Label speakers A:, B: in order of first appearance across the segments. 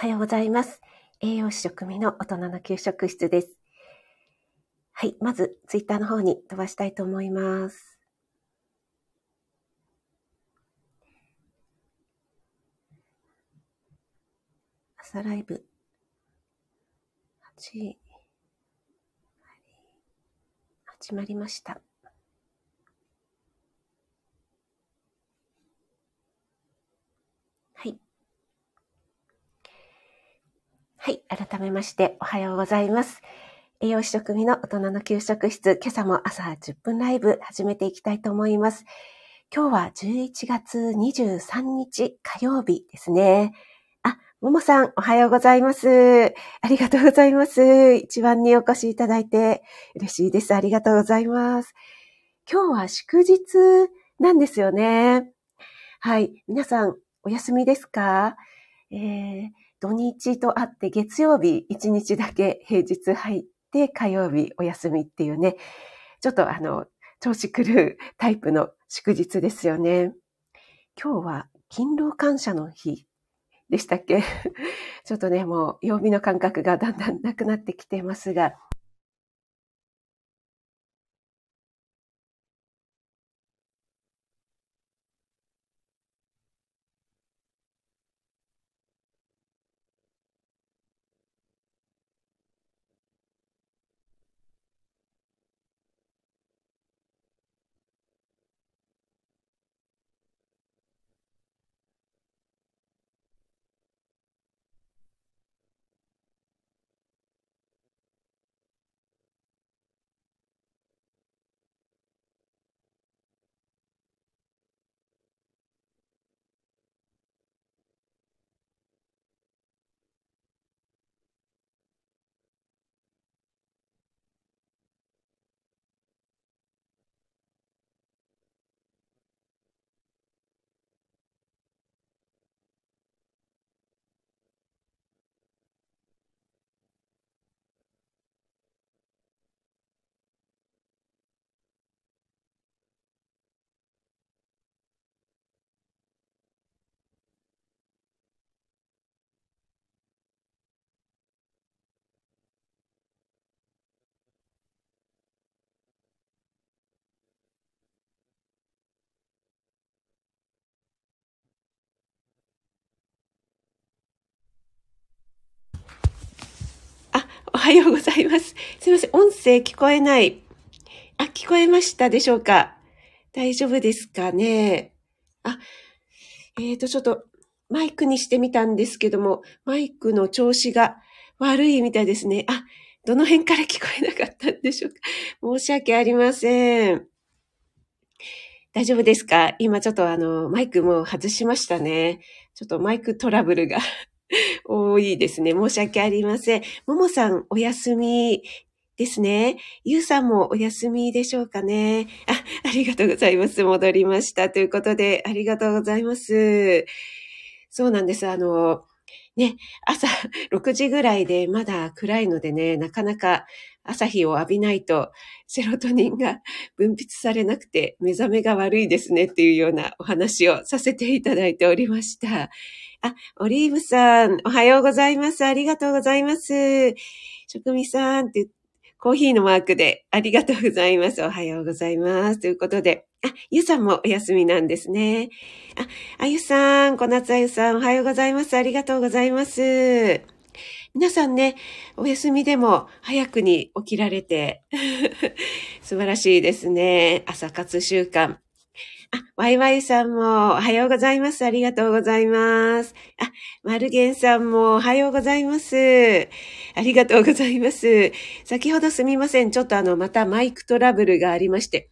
A: おはようございます。栄養士食味の大人の給食室です。はい。まず、ツイッターの方に飛ばしたいと思います。朝ライブ。8、始まりました。はい。改めまして、おはようございます。栄養士食味の大人の給食室、今朝も朝10分ライブ始めていきたいと思います。今日は11月23日火曜日ですね。あ、ももさん、おはようございます。ありがとうございます。一番にお越しいただいて嬉しいです。ありがとうございます。今日は祝日なんですよね。はい。皆さん、お休みですか？えー土日とあって月曜日1日だけ平日入って火曜日お休みっていうね、ちょっとあの、調子狂うタイプの祝日ですよね。今日は勤労感謝の日でしたっけ？ちょっとね、もう曜日の感覚がだんだんなくなってきてますが、はようございます。すいません。音声聞こえない。あ、聞こえましたでしょうか？大丈夫ですかね？あ、えっ、ー、と、ちょっとマイクにしてみたんですけども、マイクの調子が悪いみたいですね。あ、どの辺から聞こえなかったんでしょうか？申し訳ありません。大丈夫ですか？今ちょっとあの、マイクも外しましたね。ちょっとマイクトラブルが多いですね。申し訳ありません。ももさん、お休みですね。ゆうさんもお休みでしょうかね。あ、ありがとうございます。戻りました。ということで、ありがとうございます。そうなんです。あの、ね、朝6時ぐらいでまだ暗いのでね、なかなか朝日を浴びないとセロトニンが分泌されなくて目覚めが悪いですねっていうようなお話をさせていただいておりました。あ、オリーブさん、おはようございます。ありがとうございます。職味さんって、コーヒーのマークでありがとうございます。おはようございます。ということで、あ、ゆさんもお休みなんですね。あ、あゆさん、小夏あゆさん、おはようございます。ありがとうございます。皆さんね、お休みでも早くに起きられて 素晴らしいですね。朝活習慣。あ、ワイワイさんもおはようございます。ありがとうございます。あ、マルゲンさんもおはようございます。ありがとうございます。先ほどすみません。ちょっとあの、またマイクトラブルがありまして。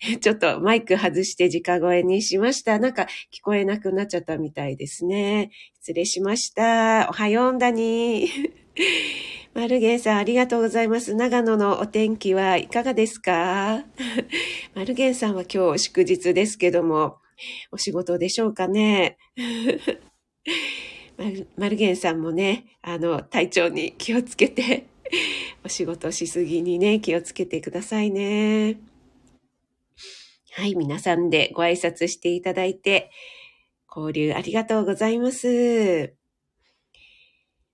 A: ちょっとマイク外して直声にしました。なんか聞こえなくなっちゃったみたいですね。失礼しました。おはようんだに。マルゲンさん、ありがとうございます。長野のお天気はいかがですか？マルゲンさんは今日祝日ですけども、お仕事でしょうかね？マルゲンさんもね、あの、体調に気をつけて、お仕事しすぎにね、気をつけてくださいね。はい、皆さんでご挨拶していただいて、交流ありがとうございます。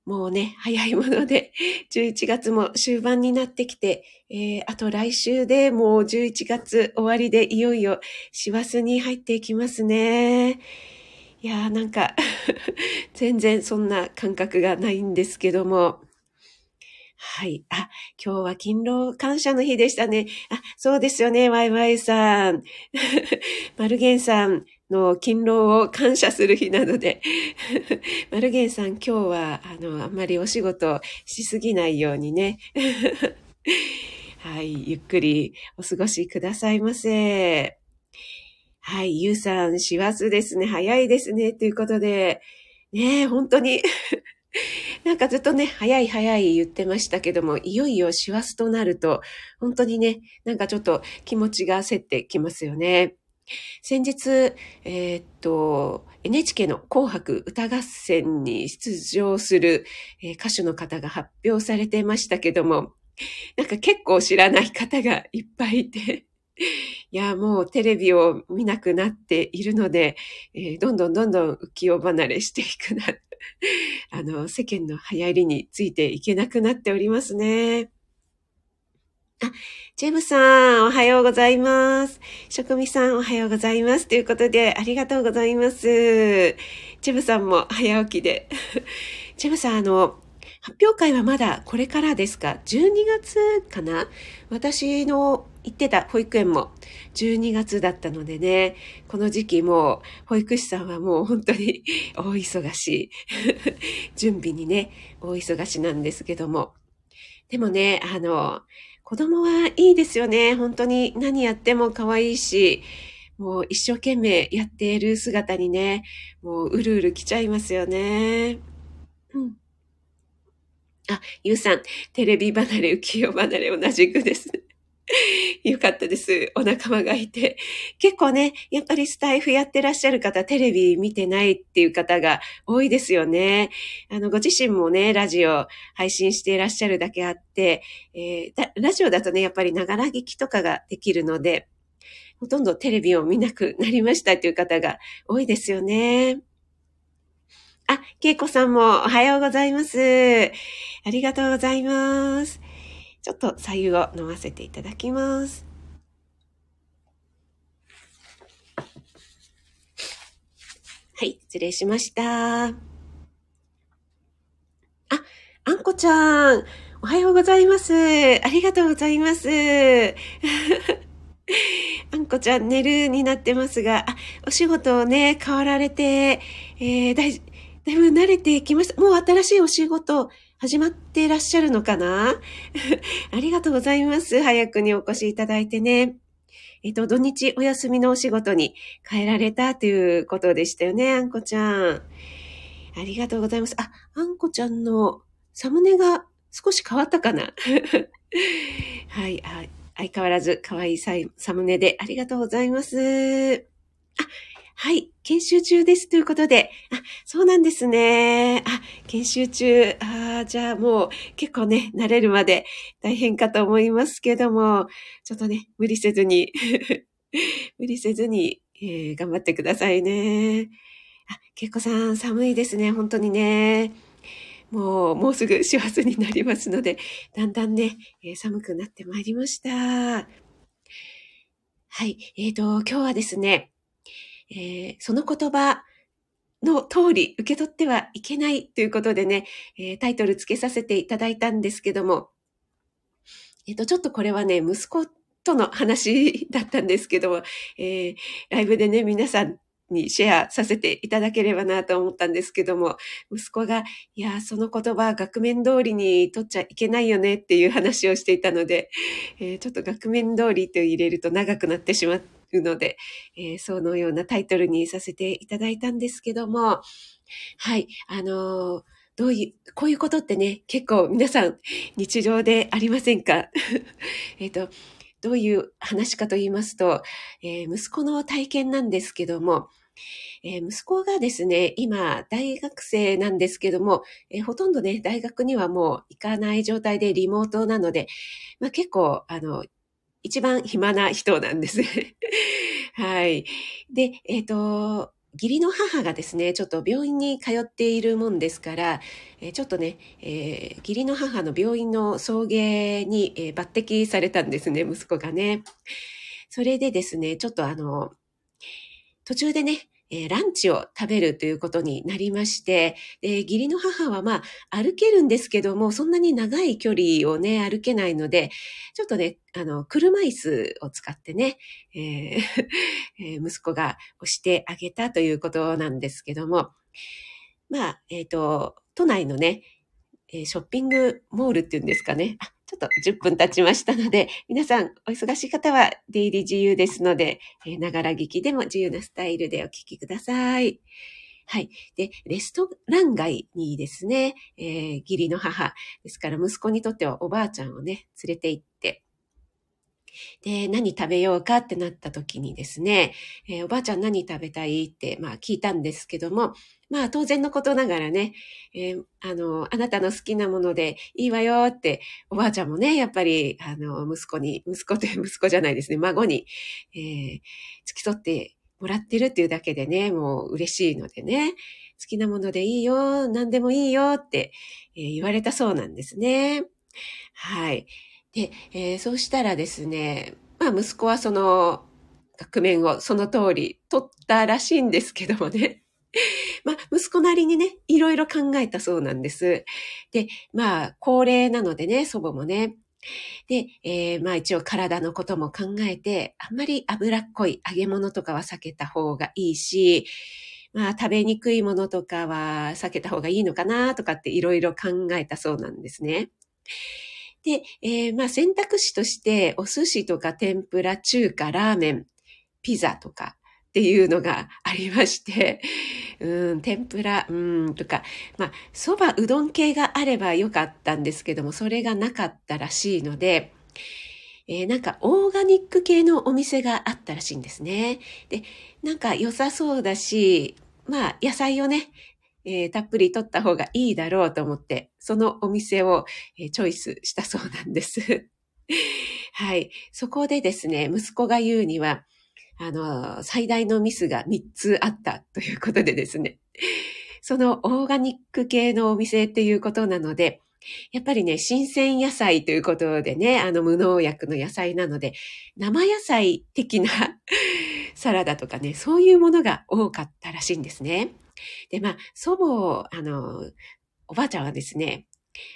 A: もうね、早いもので、11月も終盤になってきて、えー、あと来週でもう11月終わりでいよいよ師走に入っていきますね。いやーなんか 全然そんな感覚がないんですけども。はい。あ、今日は勤労感謝の日でしたね。あ、そうですよね、ワイワイさん。マルゲンさんの勤労を感謝する日なので、マルゲンさん今日は、あの、あんまりお仕事しすぎないようにね。はい、ゆっくりお過ごしくださいませ。はい、ゆうさん、師走ですね。早いですね。ということで、ねえ本当に なんかずっとね、早い早い言ってましたけども、いよいよ師走となると、本当にね、なんかちょっと気持ちが焦ってきますよね。先日、えー、っと、NHK の紅白歌合戦に出場する、えー、歌手の方が発表されてましたけども、なんか結構知らない方がいっぱいいて、いや、もうテレビを見なくなっているので、えー、どんどんどんどん浮世離れしていくな あの、世間の流行りについていけなくなっておりますね。あ、ジェムさん、おはようございます。職味さん、おはようございます。ということで、ありがとうございます。ジェムさんも早起きで。ジェムさん、あの、発表会はまだこれからですか ?12 月かな？私の行ってた保育園も12月だったのでね、この時期もう保育士さんはもう本当に 大忙しい。準備にね、大忙しなんですけども。でもね、あの、子供はいいですよね。本当に何やっても可愛いし、もう一生懸命やっている姿にね、もううるうる来ちゃいますよね。うん。あ、ゆうさん、テレビ離れ、浮世離れ同じくです。よかったです。お仲間がいて。結構ね、やっぱりスタイフやってらっしゃる方、テレビ見てないっていう方が多いですよね。あの、ご自身もね、ラジオ配信していらっしゃるだけあって、えー、ラジオだとね、やっぱりながら聞きとかができるので、ほとんどテレビを見なくなりましたっていう方が多いですよね。あ、けいこさんもおはようございます。ありがとうございます。ちょっと左右を飲ませていただきます。はい、失礼しました。あ、あんこちゃん、おはようございます。ありがとうございます。あんこちゃん寝るになってますが、あ、お仕事をね、変わられて、えー、大、だいぶ慣れてきました。もう新しいお仕事始まっていらっしゃるのかな？ありがとうございます。早くにお越しいただいてね。えっと、土日お休みのお仕事に変えられたということでしたよね、あんこちゃん。ありがとうございます。あ、あんこちゃんのサムネが少し変わったかな？はい、相変わらず可愛いサムネでありがとうございます。あ、はい、研修中ですということで、あ、そうなんですね。あ、研修中。ああじゃあもう結構ね、慣れるまで大変かと思いますけども、ちょっとね、無理せずに 無理せずに、えー、頑張ってくださいね。あ、けっこさん、寒いですね、本当にね。もう、もうすぐ師走になりますので、だんだんね、えー、寒くなってまいりました。はい。えっ、ー、と、今日はですね、えー、その言葉の通り受け取ってはいけないということでね、えー、タイトル付けさせていただいたんですけども、えっ、ー、と、ちょっとこれはね、息子との話だったんですけども、えー、ライブでね、皆さんにシェアさせていただければなと思ったんですけども、息子が、いや、その言葉、額面通りに取っちゃいけないよねっていう話をしていたので、えー、ちょっと額面通りと入れると長くなってしまってので、えー、そのようなタイトルにさせていただいたんですけども、はい、あのーどういう、こういうことってね、結構皆さん日常でありませんか？えっと、どういう話かと言いますと、えー、息子の体験なんですけども、えー、息子がですね、今、大学生なんですけども、えー、ほとんどね、大学にはもう行かない状態でリモートなので、まあ、結構、あの、一番暇な人なんです。はい。で、えっ、ー、と、義理の母がですね、ちょっと病院に通っているもんですから、え、ちょっとね、えー、義理の母の病院の送迎に、えー、抜擢されたんですね、息子がね。それでですね、ちょっとあの、途中でね、えー、ランチを食べるということになりまして、え義理の母はまあ歩けるんですけども、そんなに長い距離をね、歩けないので、ちょっとね、あの、車椅子を使ってね、えー 息子が押してあげたということなんですけども、まあ、えっ、ー、と、都内のね、ショッピングモールっていうんですかね。あ、ちょっと10分経ちましたので、皆さんお忙しい方は出入り自由ですので、ながら聞きでも自由なスタイルでお聞きください。はい。で、レストラン街にですね、えー、義理の母、ですから息子にとってはおばあちゃんをね、連れて行って、で、何食べようかってなった時にですね、えー、おばあちゃん何食べたいって、まあ聞いたんですけども、まあ当然のことながらね、えー、あの、あなたの好きなものでいいわよって、おばあちゃんもね、やっぱり、あの、息子に、息子って 息子じゃないですね、孫に、えー、付き添ってもらってるっていうだけでね、もう嬉しいのでね、好きなものでいいよ、何でもいいよって、えー、言われたそうなんですね。はい。で、えー、そうしたらですね、まあ息子はその、額面をその通り取ったらしいんですけどもね。まあ、息子なりにね、いろいろ考えたそうなんです。で、まあ、高齢なのでね、祖母もね。で、えー、まあ一応体のことも考えて、あんまり脂っこい揚げ物とかは避けた方がいいし、まあ食べにくいものとかは避けた方がいいのかなとかっていろいろ考えたそうなんですね。で、えー、まあ選択肢としてお寿司とか天ぷら、中華、ラーメン、ピザとか、っていうのがありまして、うん、天ぷら、うん、とか、まあ、蕎麦、うどん系があればよかったんですけども、それがなかったらしいので、えー、なんかオーガニック系のお店があったらしいんですね。で、なんか良さそうだし、まあ、野菜をね、えー、たっぷり取った方がいいだろうと思って、そのお店を、えー、チョイスしたそうなんです。はい。そこでですね、息子が言うには、あの、最大のミスが3つあったということでですね。そのオーガニック系のお店っていうことなので、やっぱりね、新鮮野菜ということでね、あの無農薬の野菜なので、生野菜的な サラダとかね、そういうものが多かったらしいんですね。で、まあ、祖母、あの、おばあちゃんはですね、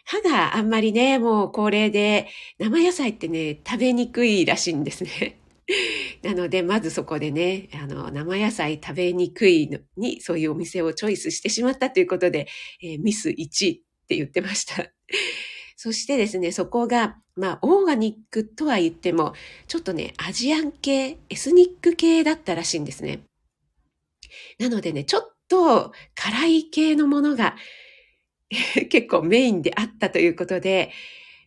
A: 歯があんまりね、もう高齢で、生野菜ってね、食べにくいらしいんですね。なので、まずそこでね、あの、生野菜食べにくいのに、そういうお店をチョイスしてしまったということで、えー、ミス1って言ってました。そしてですね、そこが、まあ、オーガニックとは言っても、ちょっとね、アジアン系、エスニック系だったらしいんですね。なのでね、ちょっと辛い系のものが 結構メインであったということで、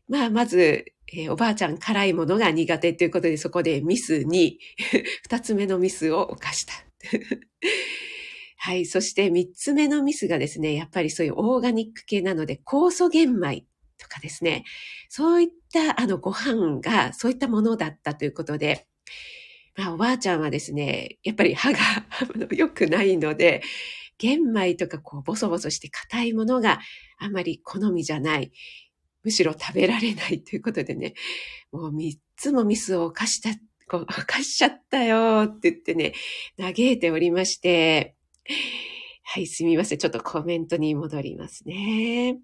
A: まあ、まず、えー、おばあちゃん辛いものが苦手ということで、そこでミスに、二つ目のミスを犯した。はい。そして三つ目のミスがですね、やっぱりそういうオーガニック系なので、酵素玄米とかですね、そういったあのご飯がそういったものだったということで、まあおばあちゃんはですね、やっぱり歯が 良くないので、玄米とかこうボソボソして硬いものがあまり好みじゃない。むしろ食べられないということでね、もう三つもミスを犯した、こう犯しちゃったよって言ってね、嘆いておりまして、はい、すみません。ちょっとコメントに戻りますね。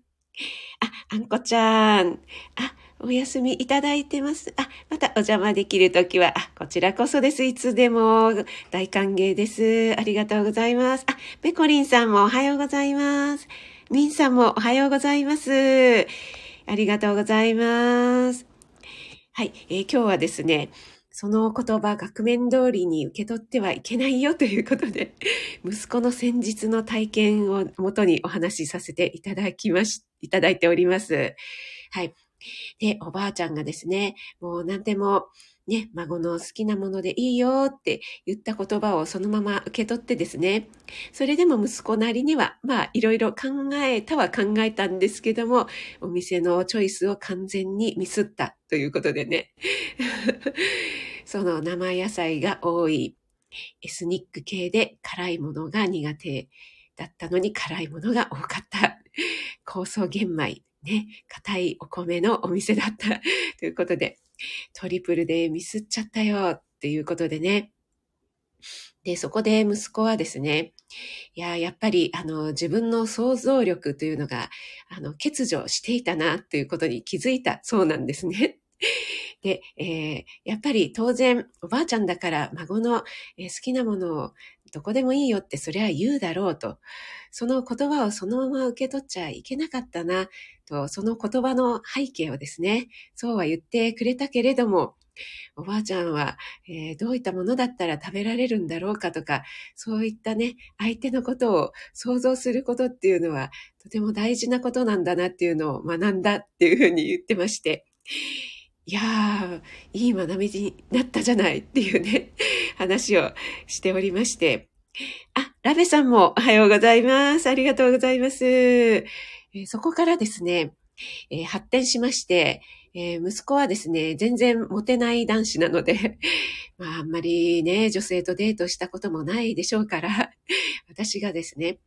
A: あ、あんこちゃん。あ、お休みいただいてます。あ、またお邪魔できるときは、あ、こちらこそです。いつでも大歓迎です。ありがとうございます。あ、ペコリンさんもおはようございます。ミンさんもおはようございます。ありがとうございます。はい、えー、今日はですね、その言葉、額面通りに受け取ってはいけないよということで、息子の先日の体験をもとにお話しさせていただきまし、いただいております。はい。で、おばあちゃんがですね、もう何でもね、孫の好きなものでいいよって言った言葉をそのまま受け取ってですね、それでも息子なりには、まあいろいろ考えたは考えたんですけども、お店のチョイスを完全にミスったということでね、その生野菜が多いエスニック系で辛いものが苦手だったのに辛いものが多かった。酵素玄米、ね、硬いお米のお店だった。ということで、トリプルでミスっちゃったよっていうことでね。で、そこで息子はですね、いや、やっぱり、あの、自分の想像力というのが、あの、欠如していたな、ということに気づいたそうなんですね。で、えー、やっぱり当然、おばあちゃんだから孫の、え好きなものをどこでもいいよってそりゃ言うだろうと。その言葉をそのまま受け取っちゃいけなかったな、と、その言葉の背景をですね、そうは言ってくれたけれども、おばあちゃんは、えー、どういったものだったら食べられるんだろうかとか、そういったね、相手のことを想像することっていうのは、とても大事なことなんだなっていうのを学んだっていうふうに言ってまして、いやー、いい学びになったじゃないっていうね、話をしておりまして、あ、ラベさんもおはようございます。ありがとうございます。えー、そこからですね、えー、発展しまして、えー、息子はですね、全然モテない男子なので、まあ、あんまりね、女性とデートしたこともないでしょうから、私がですね、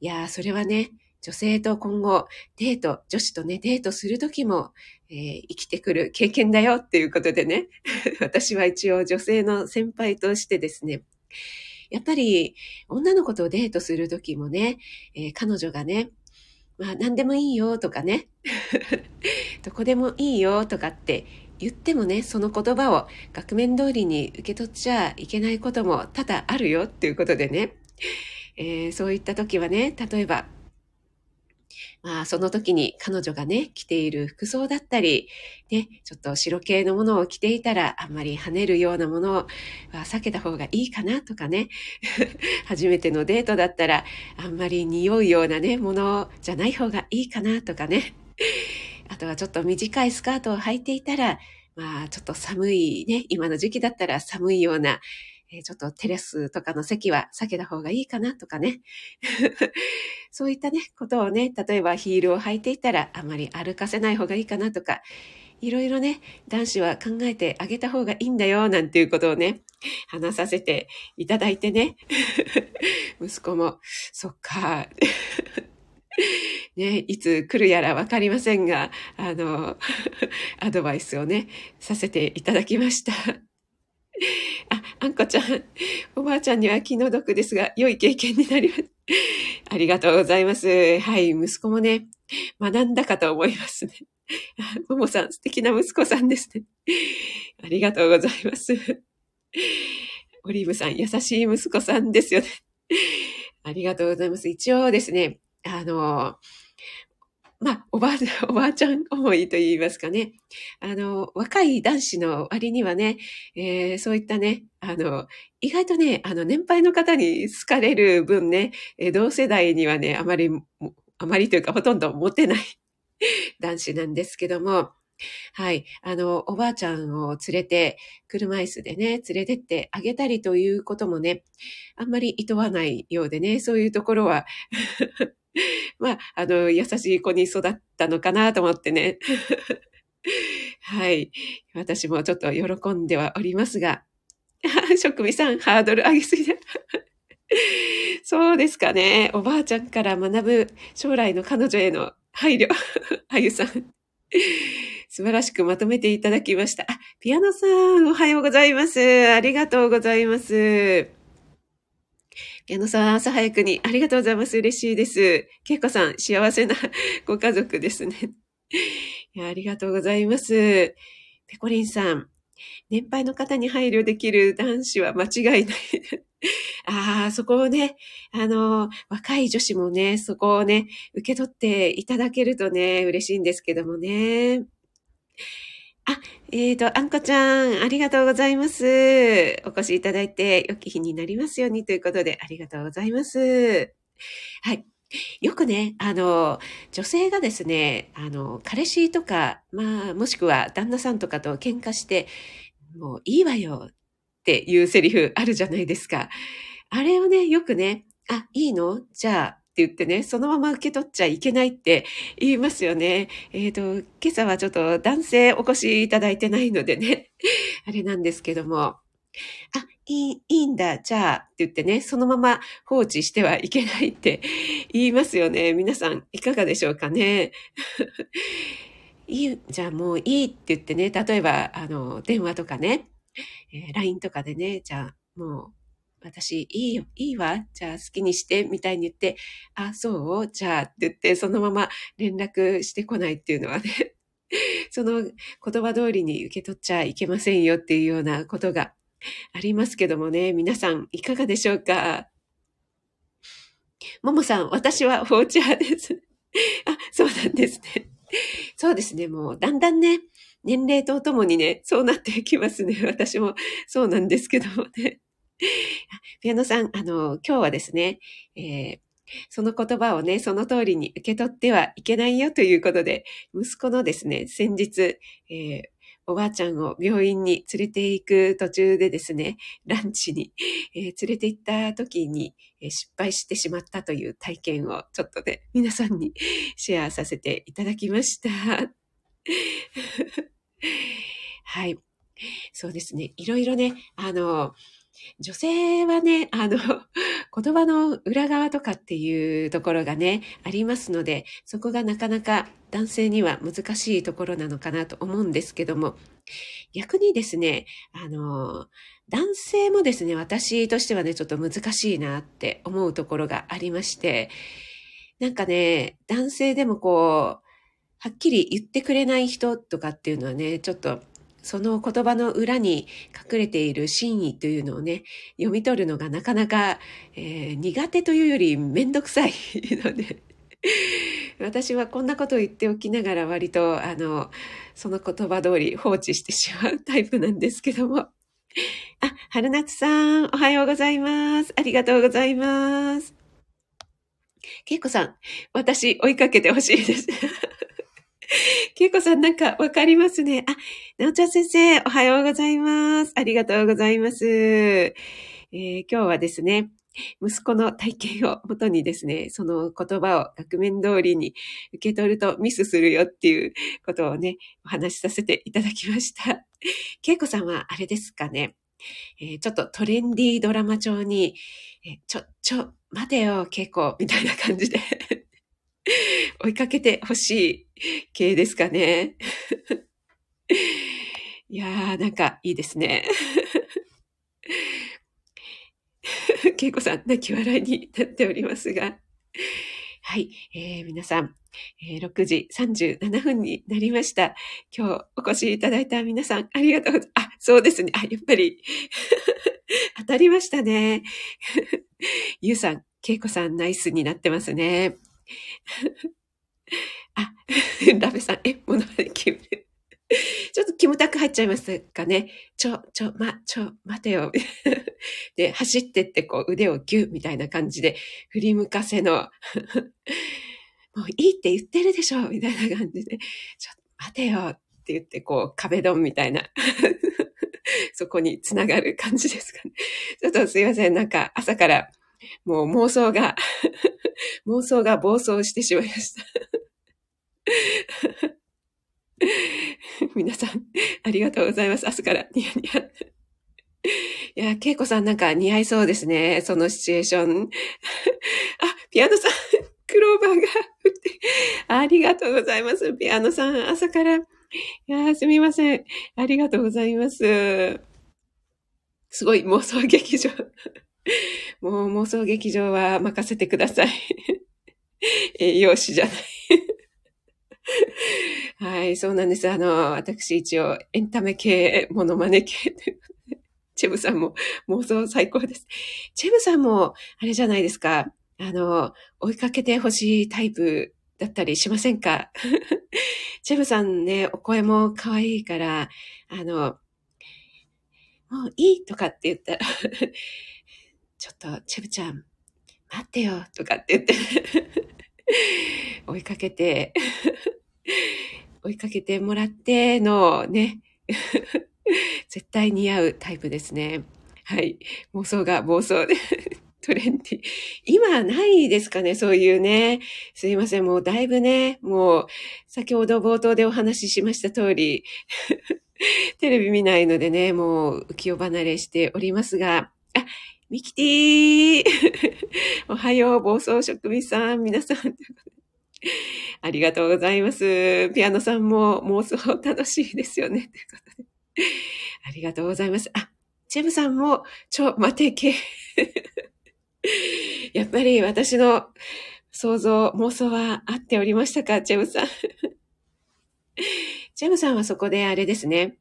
A: いやー、それはね、女性と今後デート、女子とね、デートするときも、えー、生きてくる経験だよっていうことでね、私は一応女性の先輩としてですね、やっぱり女の子とデートするときもね、えー、彼女がね、まあ何でもいいよとかね、どこでもいいよとかって言ってもね、その言葉を額面通りに受け取っちゃいけないことも多々あるよっていうことでね、えー、そういった時はね、例えばまあ、その時に彼女がね、着ている服装だったり、ね、ちょっと白系のものを着ていたら、あんまり跳ねるようなものは避けた方がいいかなとかね、初めてのデートだったら、あんまり匂うようなね、ものじゃない方がいいかなとかね、あとはちょっと短いスカートを履いていたら、まあ、ちょっと寒いね、今の時期だったら寒いような、えちょっとテレスとかの席は避けた方がいいかなとかね。そういったね、ことをね、例えばヒールを履いていたらあまり歩かせない方がいいかなとか、いろいろね、男子は考えてあげた方がいいんだよ、なんていうことをね、話させていただいてね。息子も、そっか。ね、いつ来るやらわかりませんが、あの、アドバイスをね、させていただきました。あ、あんこちゃん、おばあちゃんには気の毒ですが、良い経験になります。ありがとうございます。はい、息子もね、学んだかと思いますね。ももさん、素敵な息子さんですね。ありがとうございます。オリーブさん、優しい息子さんですよね。ありがとうございます。一応ですね、あの、まあ、おばあ、おばあちゃん思いと言いますかね。あの、若い男子の割にはね、えー、そういったね、あの、意外とね、あの、年配の方に好かれる分ね、え同世代にはね、あまり、あまりというかほとんど持てない 男子なんですけども、はい。あの、おばあちゃんを連れて、車椅子でね、連れてってあげたりということもね、あんまり厭わないようでね、そういうところは まあ、あの、優しい子に育ったのかなと思ってね。はい。私もちょっと喜んではおりますが。職味さん、ハードル上げすぎだ。そうですかね。おばあちゃんから学ぶ将来の彼女への配慮。あゆさん。素晴らしくまとめていただきました。あ、ピアノさん、おはようございます。ありがとうございます。矢野さん、朝早くにありがとうございます。嬉しいです。けいこさん、幸せなご家族ですね。いやありがとうございます。ペコリンさん、年配の方に配慮できる男子は間違いない。ああ、そこをね、あの、若い女子もね、そこをね、受け取っていただけるとね、嬉しいんですけどもね。あ、えっ、ー、と、あんこちゃん、ありがとうございます。お越しいただいて、良き日になりますようにということで、ありがとうございます。はい。よくね、あの、女性がですね、あの、彼氏とか、まあ、もしくは旦那さんとかと喧嘩して、もういいわよっていうセリフあるじゃないですか。あれをね、よくね、あ、いいの？じゃあ、って言ってね、そのまま受け取っちゃいけないって言いますよね。えっ、ー、と、今朝はちょっと男性お越しいただいてないのでね、あれなんですけども。あ、いい、いいんだ、じゃあ、って言ってね、そのまま放置してはいけないって 言いますよね。皆さん、いかがでしょうかね。いい、じゃあもういいって言ってね、例えば、あの、電話とかね、えー、LINE とかでね、じゃあもう、私、いいよ、いいわ、じゃあ好きにして、みたいに言って、あ、そう？じゃあって言って、そのまま連絡してこないっていうのはね、その言葉通りに受け取っちゃいけませんよっていうようなことがありますけどもね、皆さんいかがでしょうか？ももさん、私は放置派です。あ、そうなんですね。そうですね、もうだんだんね、年齢とともにね、そうなってきますね。私もそうなんですけどもね。ピアノさん、あの、今日はですね、えー、その言葉をね、その通りに受け取ってはいけないよということで、息子のですね、先日、えー、おばあちゃんを病院に連れて行く途中でですね、ランチに、えー、連れて行った時に、えー、失敗してしまったという体験をちょっとね、皆さんに シェアさせていただきました。はい。そうですね。いろいろね、あの、女性はね、あの、言葉の裏側とかっていうところがね、ありますので、そこがなかなか男性には難しいところなのかなと思うんですけども、逆にですね、あの、男性もですね、私としてはね、ちょっと難しいなって思うところがありまして、なんかね、男性でもこう、はっきり言ってくれない人とかっていうのはね、ちょっとその言葉の裏に隠れている真意というのをね、読み取るのがなかなか、えー、苦手というよりめんどくさい ので、私はこんなことを言っておきながら割と、あの、その言葉通り放置してしまうタイプなんですけども。あ、春夏さん、おはようございます。ありがとうございます。けいこさん、私追いかけてほしいです。けいこさんなんかわかりますね。あ、なおちゃん先生、おはようございます。ありがとうございます。えー、今日はですね、息子の体験をもとにですね、その言葉を額面通りに受け取るとミスするよっていうことをね、お話しさせていただきました。けいこさんはあれですかね、えー、ちょっとトレンディードラマ調に、えー、ちょ、ちょ、待てよ、けいこ、みたいな感じで 追いかけてほしい 系ですかね。いやー、なんかいいですね。けいこさん、泣き笑いになっておりますが。はい、えー、皆さん、えー、6時37分になりました。今日お越しいただいた皆さん、ありがとうございます。あ、そうですね。あ、やっぱり 当たりましたね。ゆうさん、けいこさん、ナイスになってますね。ラベ さん、え、ものまねキム。ちょっとキムタク入っちゃいますかね。ちょ、ちょ、ま、ちょ、待てよ。で、走ってってこう腕をギュッみたいな感じで振り向かせの、もういいって言ってるでしょみたいな感じで、ちょっと待てよって言ってこう壁ドンみたいな、そこにつながる感じですかね。ちょっとすいません。なんか朝からもう妄想が妄想が暴走してしまいました 皆さん、ありがとうございます。明日からニヤニヤ。いや、ケイコさんなんか似合いそうですね。そのシチュエーション。あ、ピアノさん、クローバーが、ありがとうございます。ピアノさん、朝から。いやすみません。ありがとうございます。すごい妄想劇場。もう妄想劇場は任せてください。栄養士じゃない。はい、そうなんです。あの、私一応エンタメ系、モノマネ系チェブさんも妄想最高です。チェブさんも、あれじゃないですか。あの、追いかけてほしいタイプだったりしませんか？チェブさんね、お声も可愛いから、あの、もういいとかって言ったら ちょっと、チェブちゃん、待ってよ、とかって言って追いかけて追いかけてもらってのね 絶対似合うタイプですね。はい。妄想が暴走でトレンディ。今ないですかね、そういうね。すいません、もうだいぶね、もう、先ほど冒頭でお話ししました通り テレビ見ないのでね、もう浮世離れしておりますが、あ、ミキティー おはよう、暴走職味さん、皆さん。ありがとうございます。ピアノさんも妄想楽しいですよね。ということで。ありがとうございます。あ、チェムさんも、ちょ、待てけ。やっぱり私の想像、妄想は合っておりましたか、チェムさん。チェムさんはそこであれですね。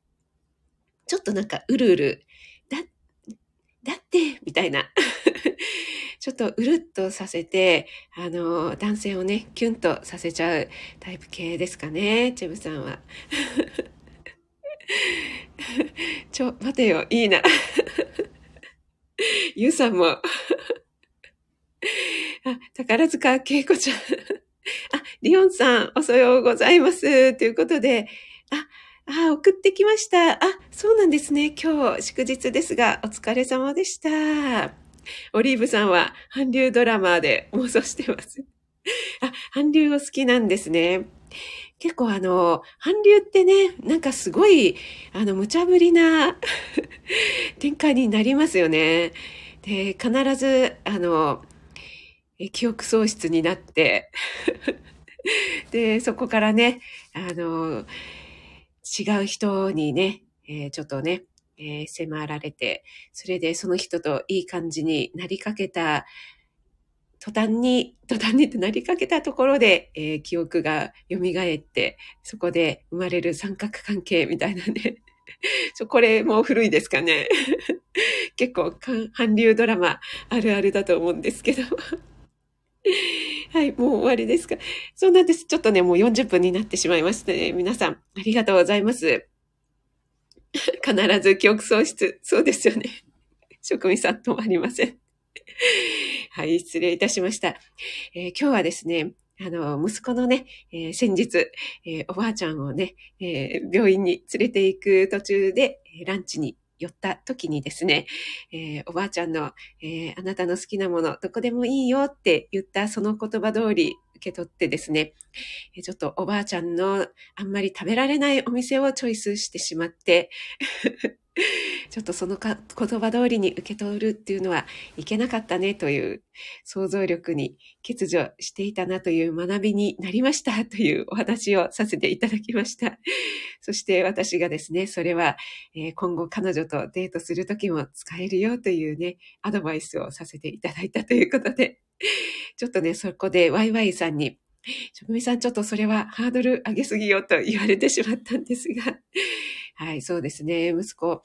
A: ちょっとなんかうるうる、だ、だって、みたいな。ちょっとうるっとさせて、あの、男性をね、キュンとさせちゃうタイプ系ですかね、チェムさんは。ちょ、待てよ、いいな。ゆうさんも。あ、宝塚恵子ちゃん。あ、リオンさん、おはようございます。ということで、あ、あ、送ってきました。あ、そうなんですね。今日祝日ですが、お疲れ様でした。オリーブさんは韓流ドラマで妄想してます。あ、韓流を好きなんですね。結構あの、韓流ってね、なんかすごい、あの、無茶ぶりな 展開になりますよね。で、必ず、あの、記憶喪失になって で、そこからね、あの、違う人にね、えー、ちょっとね、えー、迫られて、それでその人といい感じになりかけた途端に、途端にってなりかけたところで、えー、記憶が蘇って、そこで生まれる三角関係みたいなね。これもう古いですかね。結構、韓流ドラマあるあるだと思うんですけど。はい、もう終わりですか。そうなんです。ちょっとね、もう40分になってしまいましたね。皆さん、ありがとうございます。必ず記憶喪失。そうですよね。職味さん止まりません。はい、失礼いたしました。えー、今日はですね、あの、息子のね、えー、先日、えー、おばあちゃんをね、え病院に連れて行く途中で、ランチに寄った時にですね、えー、おばあちゃんの、えー、あなたの好きなもの、どこでもいいよって言ったその言葉通り受け取ってですね、ちょっとおばあちゃんのあんまり食べられないお店をチョイスしてしまって ちょっとそのか言葉通りに受け取るっていうのはいけなかったねという想像力に欠如していたなという学びになりましたというお話をさせていただきました。そして私がですね、それは、今後彼女とデートするときも使えるよというね、アドバイスをさせていただいたということで、ちょっとね、そこでワイワイさんに職味さん、ちょっとそれはハードル上げすぎよと言われてしまったんですが、はい、そうですね。息子、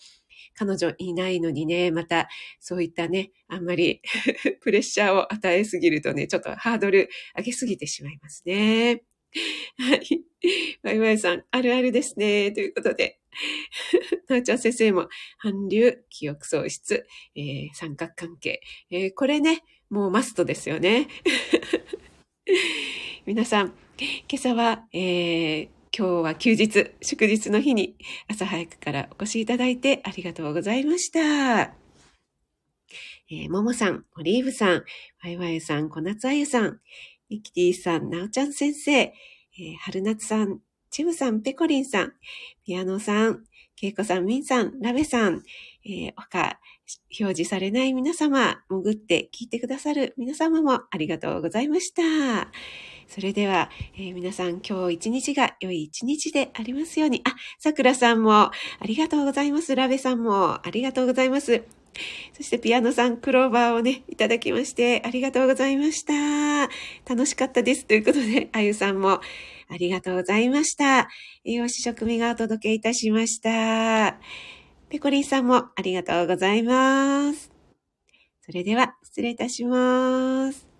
A: 彼女いないのにね、またそういったね、あんまり プレッシャーを与えすぎるとね、ちょっとハードル上げすぎてしまいますね。はい。ワイワイさん、あるあるですね。ということで。なおちゃん先生も、韓流、記憶喪失、えー、三角関係、えー、これね、もうマストですよね。皆さん、今朝は、えー、今日は休日、祝日の日に朝早くからお越しいただいてありがとうございました。えー、ももさん、オリーブさん、ワイワイさん、小夏あゆさん、ミキティさん、なおちゃん先生、えー、春夏さん、チムさん、ペコリンさん、ピアノさん、ケイコさん、ミンさん、ラベさん、えー、他、表示されない皆様、潜って聞いてくださる皆様もありがとうございました。それでは、えー、皆さん今日一日が良い一日でありますように。あ、桜さんもありがとうございます。ラベさんもありがとうございます。そしてピアノさん、クローバーをね、いただきまして、ありがとうございました。楽しかったです。ということで、あゆさんもありがとうございました。栄養士食味がお届けいたしました。ペコリンさんもありがとうございます。それでは、失礼いたします。